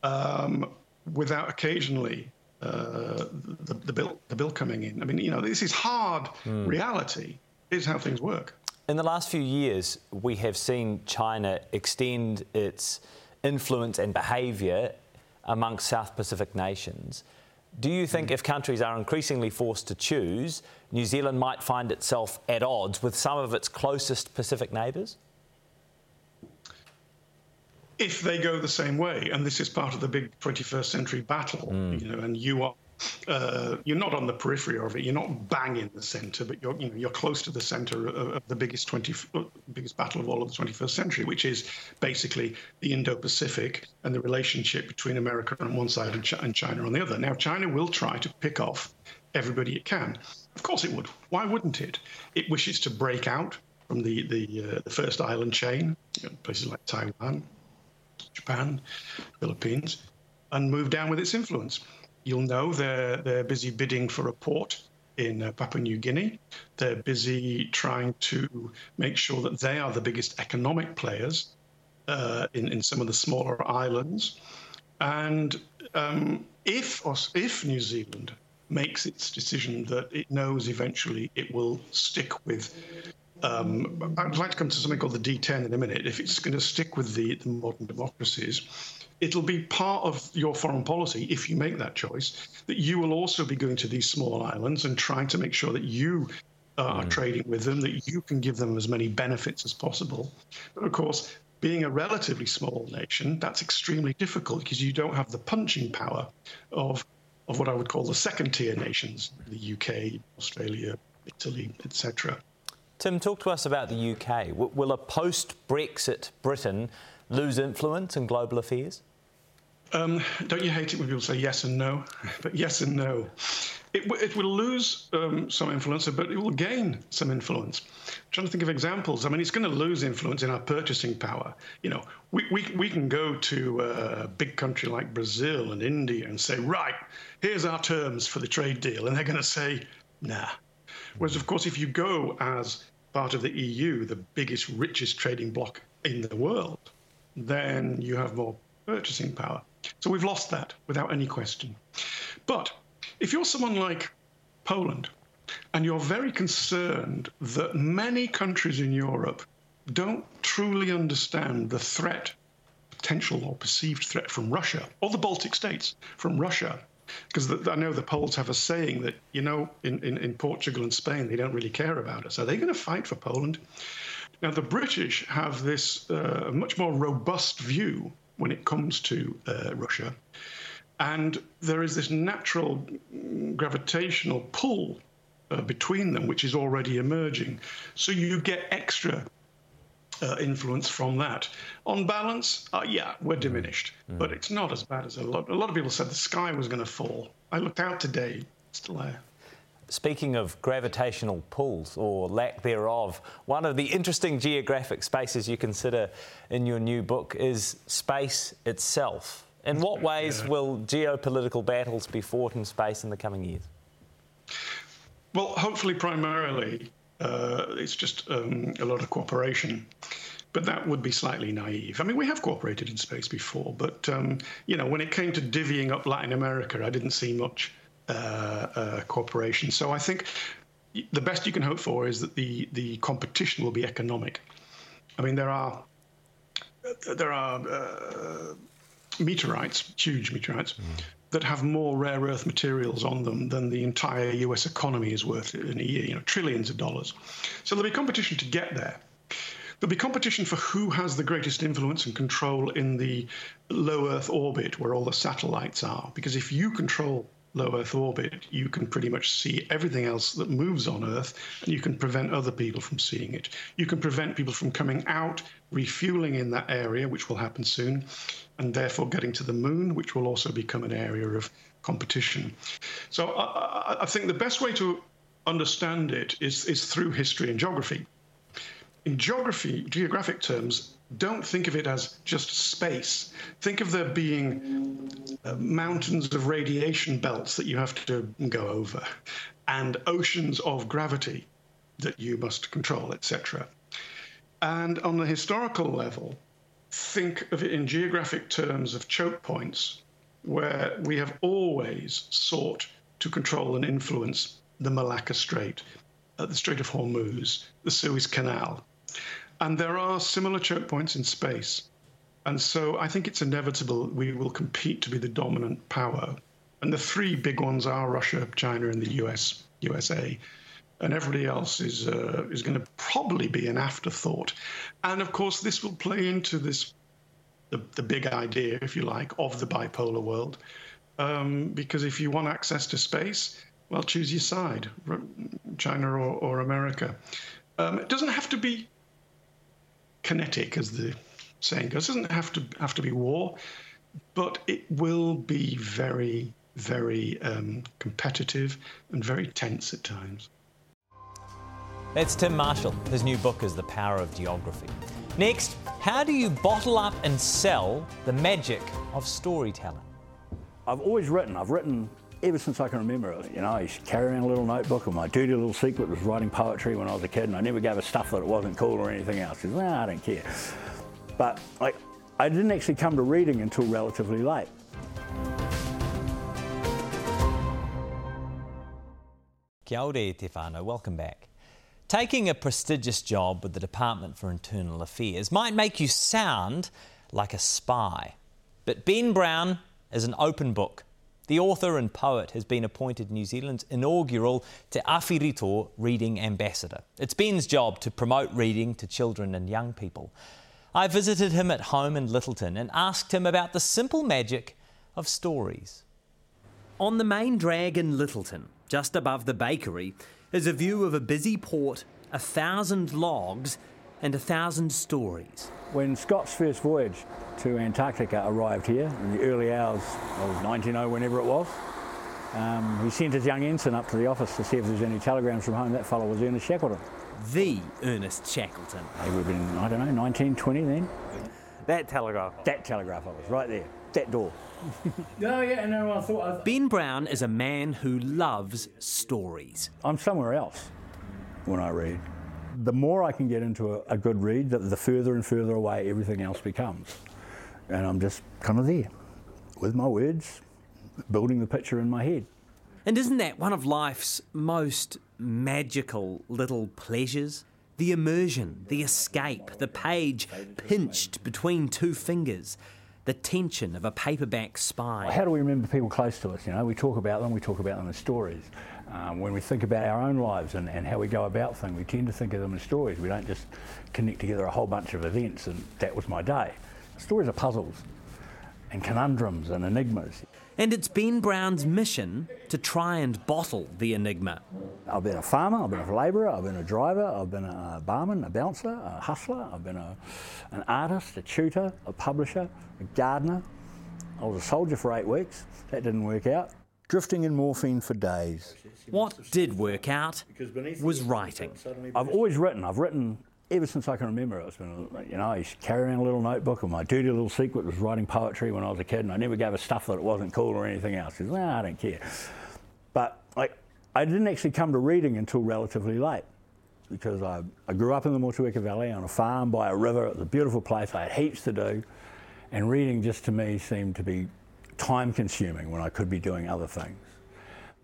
um, without occasionally uh, the, the, bill, the bill coming in. I mean, you know, this is hard mm. reality. This is how things work. In the last few years, we have seen China extend its influence and behaviour amongst South Pacific nations. Do you think if countries are increasingly forced to choose, New Zealand might find itself at odds with some of its closest Pacific neighbours? If they go the same way, and this is part of the big 21st century battle, mm. you know, and you are uh, you're not on the periphery of it. You're not bang in the centre, but you're you know you're close to the centre of, of, the biggest 20 biggest battle of all of the 21st century, which is basically the Indo-Pacific and the relationship between America on one side and, Ch- and China on the other. Now, China will try to pick off everybody it can. Of course, it would. Why wouldn't it? It wishes to break out from the the, uh, the first island chain, you know, places like Taiwan, Japan, Philippines, and move down with its influence. You'll know they're, they're busy bidding for a port in uh, Papua New Guinea. They're busy trying to make sure that they are the biggest economic players uh, in, in some of the smaller islands. And um, if, if New Zealand makes its decision that it knows eventually it will stick with um, I'd like to come to something called the D10 in a minute. If it's going to stick with the, the modern democracies, it'll be part of your foreign policy if you make that choice that you will also be going to these small islands and trying to make sure that you uh, are mm. trading with them, that you can give them as many benefits as possible. But of course, being a relatively small nation, that's extremely difficult because you don't have the punching power of of what I would call the second tier nations, the UK, Australia, Italy, etc. Tim, talk to us about the UK. will a post Brexit Britain lose influence in global affairs? Um, don't you hate it when people say yes and no? [laughs] But yes and no. it, it will lose um, some influence, but it will gain some influence. I'm trying to think of examples. I mean, it's going to lose influence in our purchasing power. You know, we, we, we can go to a big country like Brazil and India and say, right, here's our terms for the trade deal. And they're going to say, nah. Whereas, of course, if you go as part of the EU, the biggest, richest trading bloc in the world, then you have more purchasing power. So we've lost that without any question. But if you're someone like Poland and you're very concerned that many countries in Europe don't truly understand the threat, potential or perceived threat from Russia or the Baltic states from Russia, because I know the Poles have a saying that, you know, in, in, in Portugal and Spain, they don't really care about us. Are they going to fight for Poland? Now, the British have this uh, much more robust view when it comes to uh, Russia. And there is this natural gravitational pull uh, between them, which is already emerging. So you get extra uh, influence from that. On balance, uh, yeah, we're diminished, mm. but it's not as bad as a lot. A lot of people said the sky was going to fall. I looked out today, it's still there. Speaking of gravitational pulls or lack thereof, one of the interesting geographic spaces you consider in your new book is space itself. In what ways yeah. will geopolitical battles be fought in space in the coming years? Well, hopefully, primarily, uh, it's just um, a lot of cooperation. But that would be slightly naive. I mean, we have cooperated in space before, but um, you know, when it came to divvying up Latin America, I didn't see much cooperation. So I think the best you can hope for is that the the competition will be economic. I mean, there are there are uh, meteorites, huge meteorites, mm. that have more rare earth materials on them than the entire U.S. economy is worth in a year. You know, trillions of dollars. So there'll be competition to get there. There'll be competition for who has the greatest influence and control in the low Earth orbit where all the satellites are. Because if you control low Earth orbit, you can pretty much see everything else that moves on Earth, and you can prevent other people from seeing it. You can prevent people from coming out, refueling in that area, which will happen soon, and therefore getting to the moon, which will also become an area of competition. So I, I think the best way to understand it is, is through history and geography. In geography, geographic terms, don't think of it as just space. Think of there being uh, mountains of radiation belts that you have to go over and oceans of gravity that you must control, etc. And on the historical level, think of it in geographic terms of choke points where we have always sought to control and influence the Malacca Strait, uh, the Strait of Hormuz, the Suez Canal. And there are similar choke points in space. And so I think it's inevitable we will compete to be the dominant power. And the three big ones are Russia, China, and the US, USA. And everybody else is uh, is going to probably be an afterthought. And of course, this will play into this the, the big idea, if you like, of the bipolar world. Um, because if you want access to space, well, choose your side, China or, or America. Um, it doesn't have to be kinetic, as the saying goes. It doesn't have to have to be war, but it will be very, very um, competitive and very tense at times. That's Tim Marshall. His new book is The Power of Geography. Next, how do you bottle up and sell the magic of storytelling? I've always written. I've written ever since I can remember. You know, I used to carry around a little notebook, and my dirty little secret was writing poetry when I was a kid, and I never gave a stuff that it wasn't cool or anything else. Because, I don't care. But like, I didn't actually come to reading until relatively late. Kia ora, Tefano. Welcome back. Taking a prestigious job with the Department for Internal Affairs might make you sound like a spy. But Ben Brown is an open book the author and poet has been appointed New Zealand's inaugural Te Awhi Rito Reading Ambassador. It's Ben's job to promote reading to children and young people. I visited him at home in Lyttelton and asked him about the simple magic of stories. On the main drag in Lyttelton, just above the bakery, is a view of a busy port, a thousand logs, and a thousand stories. When Scott's first voyage to Antarctica arrived here in the early hours of 1900, whenever it was, Um, he sent his young ensign up to the office to see if there's any telegrams from home. That fellow was Ernest Shackleton. The Ernest Shackleton. He would have been, I don't know, 1920 then. That telegraph. That telegraph office, right there, that door. [laughs] no, yeah, and then I thought, I Ben Brown is a man who loves stories. I'm somewhere else when I read. The more I can get into a, a good read, the, the further and further away everything else becomes. And I'm just kind of there with my words, building the picture in my head. And isn't that one of life's most magical little pleasures? The immersion, the escape, the page pinched between two fingers, the tension of a paperback spine. How do we remember people close to us? You know, we talk about them, we talk about them as stories. Um, when we think about our own lives and, and how we go about things, we tend to think of them as stories. We don't just connect together a whole bunch of events and that was my day. Stories are puzzles and conundrums and enigmas. And it's Ben Brown's mission to try and bottle the enigma. I've been a farmer, I've been a labourer, I've been a driver, I've been a barman, a bouncer, a hustler, I've been a, an artist, a tutor, a publisher, a gardener. I was a soldier for eight weeks. That didn't work out. Drifting in morphine for days. What did work out was writing. I've always written. I've written ever since I can remember. It's been, you know, I used to carry around a little notebook, and my dirty little secret was writing poetry when I was a kid, and I never gave a stuff that it wasn't cool or anything else. Because, well, I don't care. But I, I didn't actually come to reading until relatively late because I, I grew up in the Motueka Valley on a farm by a river. It was a beautiful place. I had heaps to do, and reading just to me seemed to be time consuming when I could be doing other things.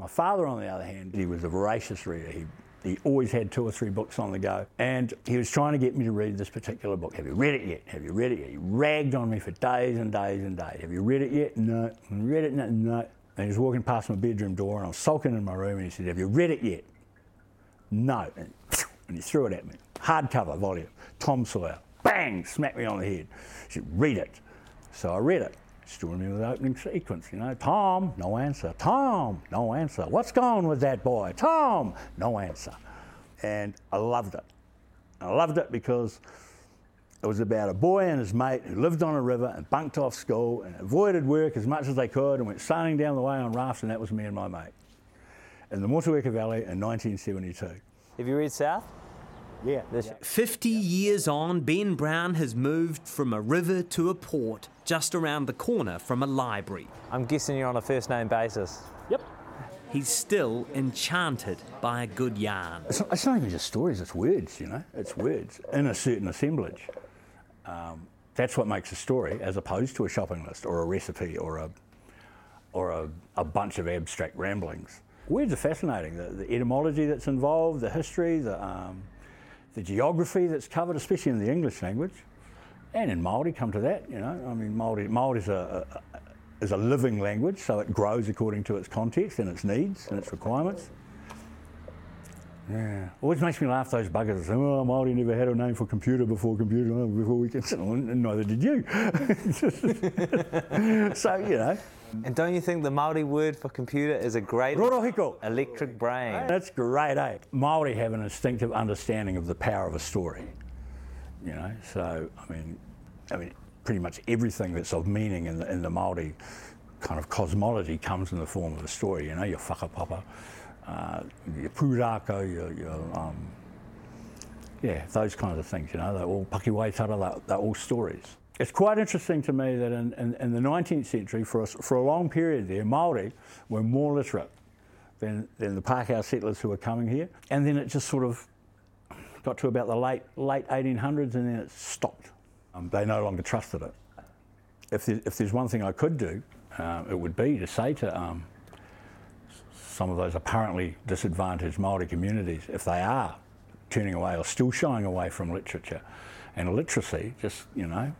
My father, on the other hand, he was a voracious reader. He, he always had two or three books on the go, and he was trying to get me to read this particular book. Have you read it yet? Have you read it yet? He ragged on me for days and days and days. Have you read it yet? No. Read it? No. no. And he was walking past my bedroom door, and I was sulking in my room, and he said, Have you read it yet? No. And, and he threw it at me. Hardcover volume, Tom Sawyer. Bang! Smacked me on the head. He said, Read it. So I read it. Still remember the opening sequence, you know. Tom, no answer. Tom, no answer. What's going with that boy? Tom, no answer. And I loved it. I loved it because it was about a boy and his mate who lived on a river and bunked off school and avoided work as much as they could and went sailing down the way on rafts, and that was me and my mate. In the Motueka Valley in 1972. Have you read South? Yeah. This 50 years on, Ben Brown has moved from a river to a port just around the corner from a library. I'm guessing you're on a first name basis. Yep. He's still enchanted by a good yarn. It's not, it's not even just stories, it's words, you know. It's words in a certain assemblage. Um, that's what makes a story as opposed to a shopping list or a recipe or a, or a, a bunch of abstract ramblings. Words are fascinating. The, the etymology that's involved, the history, the, um, the geography that's covered, especially in the English language, and in Māori, come to that, you know. I mean, Māori, Māori is a, a, is a living language, so it grows according to its context and its needs and its requirements. Yeah, always makes me laugh. Those buggers "Oh, Māori never had a name for computer before computer before we can." [laughs] Neither did you. [laughs] so you know, And don't you think the Maori word for computer is a great Rorohiko. electric brain? That's great, eh? Māori have an instinctive understanding of the power of a story. You know, so I mean, I mean, pretty much everything that's of meaning in the, in the Māori kind of cosmology comes in the form of a story. You know, your whakapapa, uh, your pūrākau, your, your um, yeah, those kinds of things. You know, they're all pakiwaitara, they're, they're all stories. It's quite interesting to me that in, in, in the 19th century, for a, for a long period there, Māori were more literate than, than the Pākehā settlers who were coming here. And then it just sort of got to about the late, late 1800s and then it stopped. Um, they no longer trusted it. If, there, if there's one thing I could do, um, it would be to say to um, some of those apparently disadvantaged Māori communities, if they are turning away or still shying away from literature and literacy, just, you know,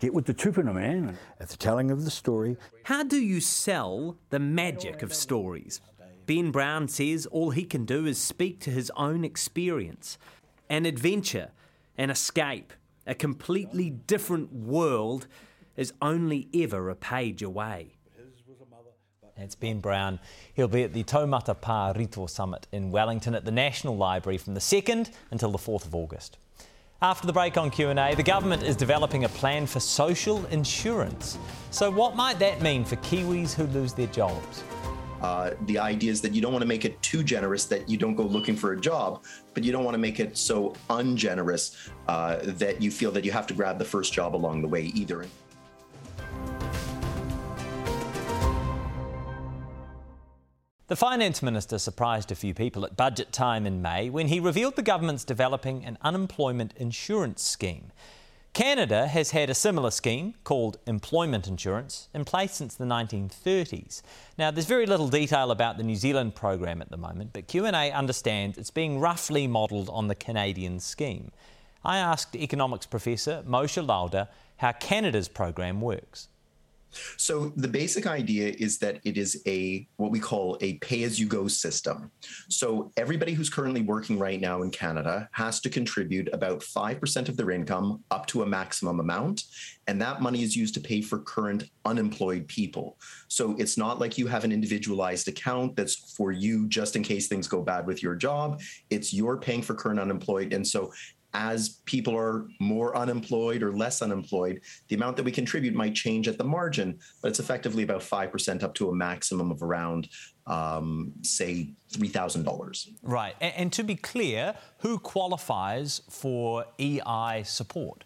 get with the tupuna, man. At the telling of the story, How do you sell the magic of stories? Ben Brown says all he can do is speak to his own experience. An adventure, an escape, a completely different world is only ever a page away. That's Ben Brown. He'll be at the Taumata Pā Rito Summit in Wellington at the National Library from the 2nd until the 4th of August. After the break on Q&A, the government is developing a plan for social insurance. So what might that mean for Kiwis who lose their jobs? Uh, the idea is that you don't want to make it too generous that you don't go looking for a job, but you don't want to make it so ungenerous uh, that you feel that you have to grab the first job along the way either. The Finance Minister surprised a few people at budget time in May when he revealed the government's developing an unemployment insurance scheme. Canada has had a similar scheme called employment insurance in place since the 1930s. Now there's very little detail about the New Zealand program at the moment, but Q&A understands it's being roughly modelled on the Canadian scheme. I asked economics professor Moshe Lander how Canada's program works. So the basic idea is that it is a what we call a pay-as-you-go system. So everybody who's currently working right now in Canada has to contribute about 5% of their income up to a maximum amount, and that money is used to pay for current unemployed people. So it's not like you have an individualized account that's for you just in case things go bad with your job. It's you're paying for current unemployed and so as people are more unemployed or less unemployed, the amount that we contribute might change at the margin, but it's effectively about 5% up to a maximum of around, um, say, $3,000. Right. And, and to be clear, who qualifies for EI support?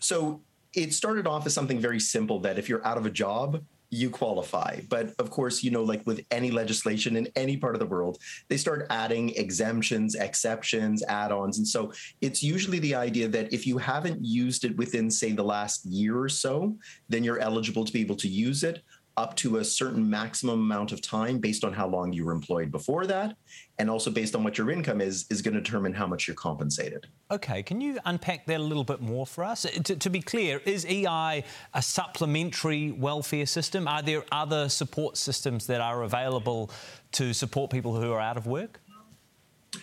So it started off as something very simple that if you're out of a job, you qualify. But of course, you know, like with any legislation in any part of the world, they start adding exemptions, exceptions, add ons. And so it's usually the idea that if you haven't used it within, say, the last year or so, then you're eligible to be able to use it up to a certain maximum amount of time based on how long you were employed before that and also based on what your income is is going to determine how much you're compensated. Okay can you unpack that a little bit more for us? To, to, be clear is ei a supplementary welfare system? Are there other support systems that are available to support people who are out of work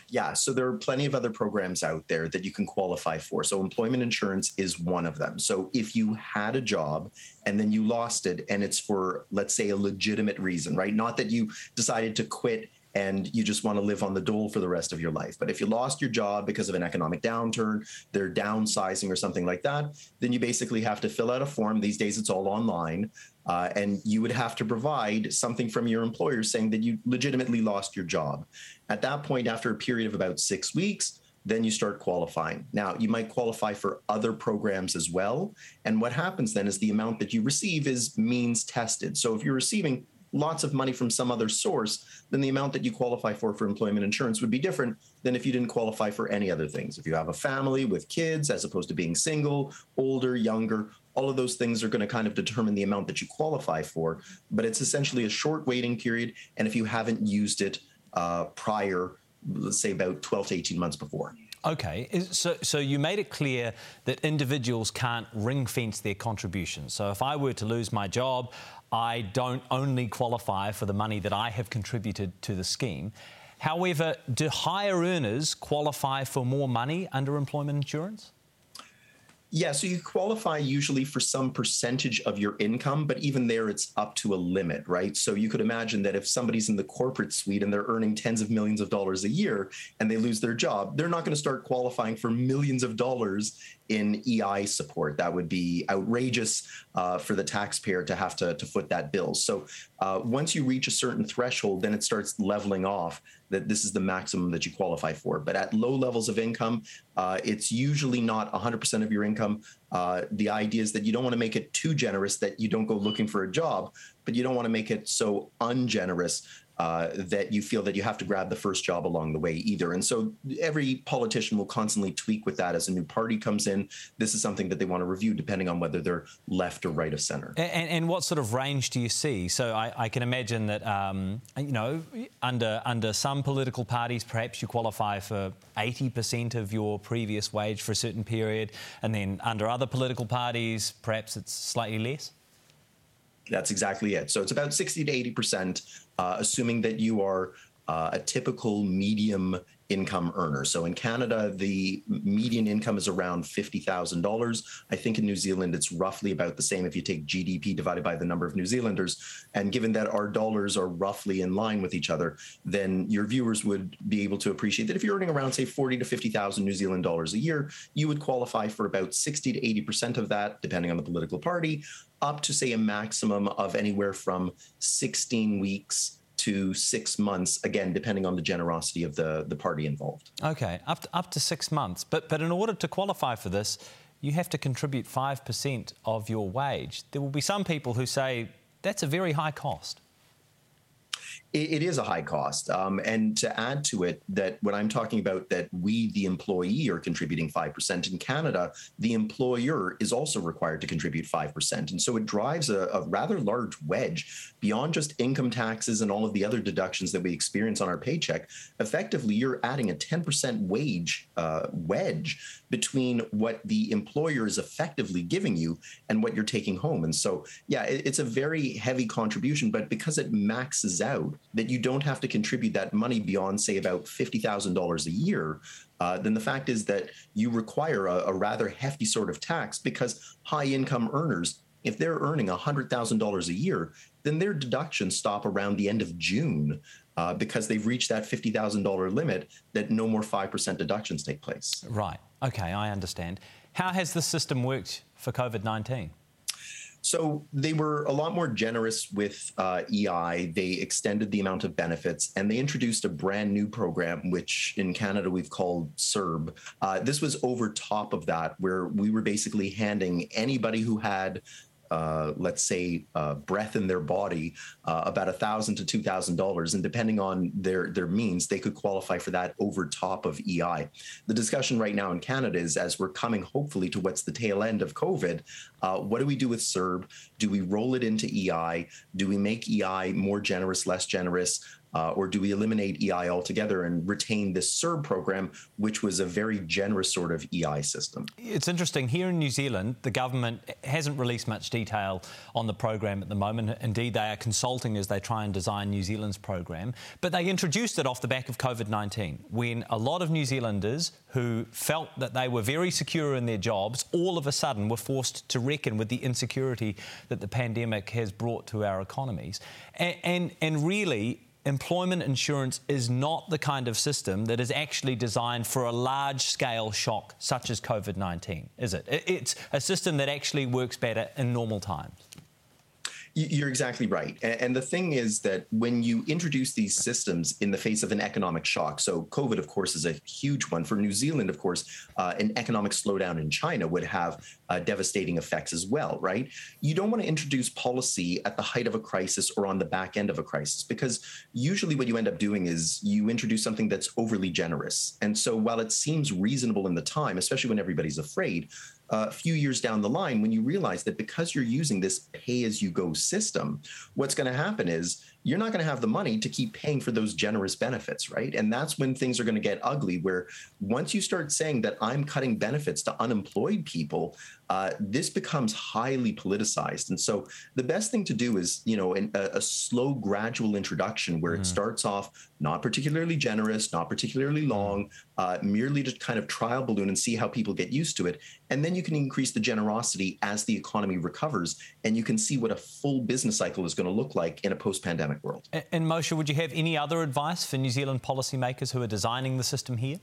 yeah, so there are plenty of other programs out there that you can qualify for. So employment insurance is one of them. So if you had a job and then you lost it and it's for let's say a legitimate reason, right? Not that you decided to quit and you just want to live on the dole for the rest of your life. But if you lost your job because of an economic downturn, they're downsizing or something like that, then you basically have to fill out a form. These days it's all online. Uh, and you would have to provide something from your employer saying that you legitimately lost your job. At that point, after a period of about six weeks, then you start qualifying. Now, you might qualify for other programs as well. And what happens then is the amount that you receive is means tested. So if you're receiving lots of money from some other source, then the amount that you qualify for for employment insurance would be different than if you didn't qualify for any other things. If you have a family with kids, as opposed to being single, older, younger, all of those things are going to kind of determine the amount that you qualify for. But it's essentially a short waiting period. And if you haven't used it uh, prior, let's say about 12 to 18 months before. Okay, so, so you made it clear that individuals can't ring fence their contributions. So if I were to lose my job, I don't only qualify for the money that I have contributed to the scheme. However, do higher earners qualify for more money under employment insurance? Yeah, so you qualify usually for some percentage of your income, but even there it's up to a limit, right? So you could imagine that if somebody's in the corporate suite and they're earning tens of millions of dollars a year and they lose their job, they're not going to start qualifying for millions of dollars in EI support. That would be outrageous uh, for the taxpayer to have to, to foot that bill. So uh, once you reach a certain threshold, then it starts leveling off that this is the maximum that you qualify for. But at low levels of income, uh, it's usually not 100% of your income. Uh, the idea is that you don't want to make it too generous that you don't go looking for a job, but you don't want to make it so ungenerous uh, that you feel that you have to grab the first job along the way either. And so every politician will constantly tweak with that as a new party comes in. This is something that they want to review depending on whether they're left or right of center. And, and what sort of range do you see? So I, I can imagine that um, you know under under some political parties, perhaps you qualify for 80% of your previous wage for a certain period, and then under other political parties, perhaps it's slightly less. That's exactly it. So it's about 60 to 80 percent uh, assuming that you are uh, a typical medium income earner. So in Canada, the median income is around $50,000. I think in New Zealand, it's roughly about the same if you take GDP divided by the number of New Zealanders. And given that our dollars are roughly in line with each other, then your viewers would be able to appreciate that if you're earning around, say, 40 to 50,000 New Zealand dollars a year, you would qualify for about 60 to 80% of that, depending on the political party, up to, say, a maximum of anywhere from 16 weeks to six months, again, depending on the generosity of the, the party involved. Okay, up to, up to six months. But, but in order to qualify for this, you have to contribute 5% of your wage. There will be some people who say that's a very high cost it, is a high cost. Um, and to add to it, that when I'm talking about that we, the employee, are contributing 5%, in Canada, the employer is also required to contribute 5%. And so it drives a, a rather large wedge beyond just income taxes and all of the other deductions that we experience on our paycheck. Effectively, you're adding a 10% wage uh, wedge between what the employer is effectively giving you and what you're taking home. And so, yeah, it, it's a very heavy contribution, but because it maxes out, that you don't have to contribute that money beyond, say, about $50,000 a year, uh, then the fact is that you require a, a rather hefty sort of tax because high income earners, if they're earning $100,000 a year, then their deductions stop around the end of June uh, because they've reached that $50,000 limit that no more 5% deductions take place. Right. Okay, I understand. How has the system worked for COVID 19? So they were a lot more generous with uh, EI. They extended the amount of benefits and they introduced a brand new program, which in Canada we've called CERB. Uh, this was over top of that, where we were basically handing anybody who had uh, let's say, uh, breath in their body, uh, about a thousand to two thousand dollars, and depending on their their means, they could qualify for that over top of EI. The discussion right now in Canada is, as we're coming hopefully to what's the tail end of COVID, uh, what do we do with CERB? Do we roll it into EI? Do we make EI more generous, less generous? Uh, or do we eliminate EI altogether and retain this CERB program, which was a very generous sort of EI system? It's interesting. Here in New Zealand, the government hasn't released much detail on the program at the moment. Indeed, they are consulting as they try and design New Zealand's program. But they introduced it off the back of COVID 19 when a lot of New Zealanders who felt that they were very secure in their jobs all of a sudden were forced to reckon with the insecurity that the pandemic has brought to our economies. And, and, and really, employment insurance is not the kind of system that is actually designed for a large scale shock such as COVID 19, is it? It's a system that actually works better in normal times. You're exactly right. And the thing is that when you introduce these systems in the face of an economic shock, so COVID, of course, is a huge one. For New Zealand, of course, uh, an economic slowdown in China would have uh, devastating effects as well, right? You don't want to introduce policy at the height of a crisis or on the back end of a crisis because usually what you end up doing is you introduce something that's overly generous. And so while it seems reasonable in the time, especially when everybody's afraid, a few years down the line when you realize that because you're using this pay as you go system, what's going to happen is you're not going to have the money to keep paying for those generous benefits, right? And that's when things are going to get ugly. Where once you start saying that I'm cutting benefits to unemployed people, uh, this becomes highly politicized. And so the best thing to do is, you know, a, a slow, gradual introduction where mm. it starts off not particularly generous, not particularly long, uh, merely to kind of trial balloon and see how people get used to it. And then you can increase the generosity as the economy recovers, and you can see what a full business cycle is going to look like in a world. And, and Moshe, would you have any other advice for New Zealand policymakers who are designing the system here?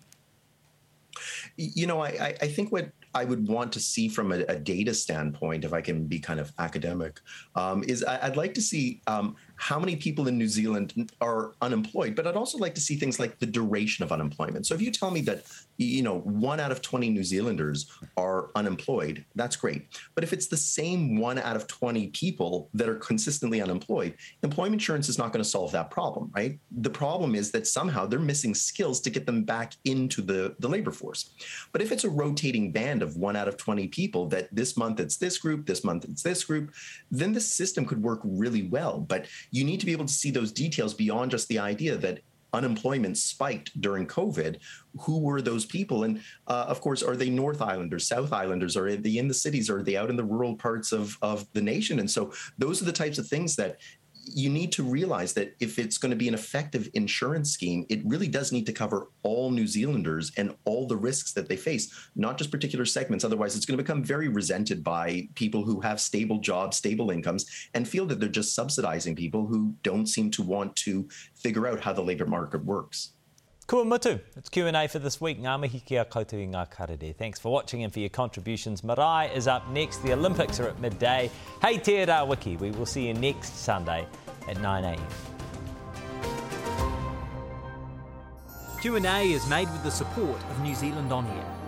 You know, I, I think what I would want to see from a, a, data standpoint, if I can be kind of academic, um, is I, would like to see um, how many people in New Zealand are unemployed, but I'd also like to see things like the duration of unemployment. So if you tell me that, you know, one out of 20 New Zealanders are unemployed, that's great. But if it's the same one out of 20 people that are consistently unemployed, employment insurance is not going to solve that problem, right? The problem is that somehow they're missing skills to get them back into the, the labor force. But if it's a rotating band of one out of 20 people that this month it's this group, this month it's this group, then the system could work really well. But you need to be able to see those details beyond just the idea that unemployment spiked during COVID. Who were those people? And uh, of course, are they North Islanders, South Islanders? Are they in the cities? Are they out in the rural parts of, of the nation? And so those are the types of things that you need to realize that if it's going to be an effective insurance scheme, it really does need to cover all New Zealanders and all the risks that they face, not just particular segments. Otherwise, it's going to become very resented by people who have stable jobs, stable incomes, and feel that they're just subsidizing people who don't seem to want to figure out how the labour market works. Kua mutu. It's Q&A for this week. Ngā mihi kia koutou ngā karere. Thanks for watching and for your contributions. Marae is up next. The Olympics are at midday. Hey te rā wiki. We will see you next Sunday at 9am. Q&A is made with the support of New Zealand On Air.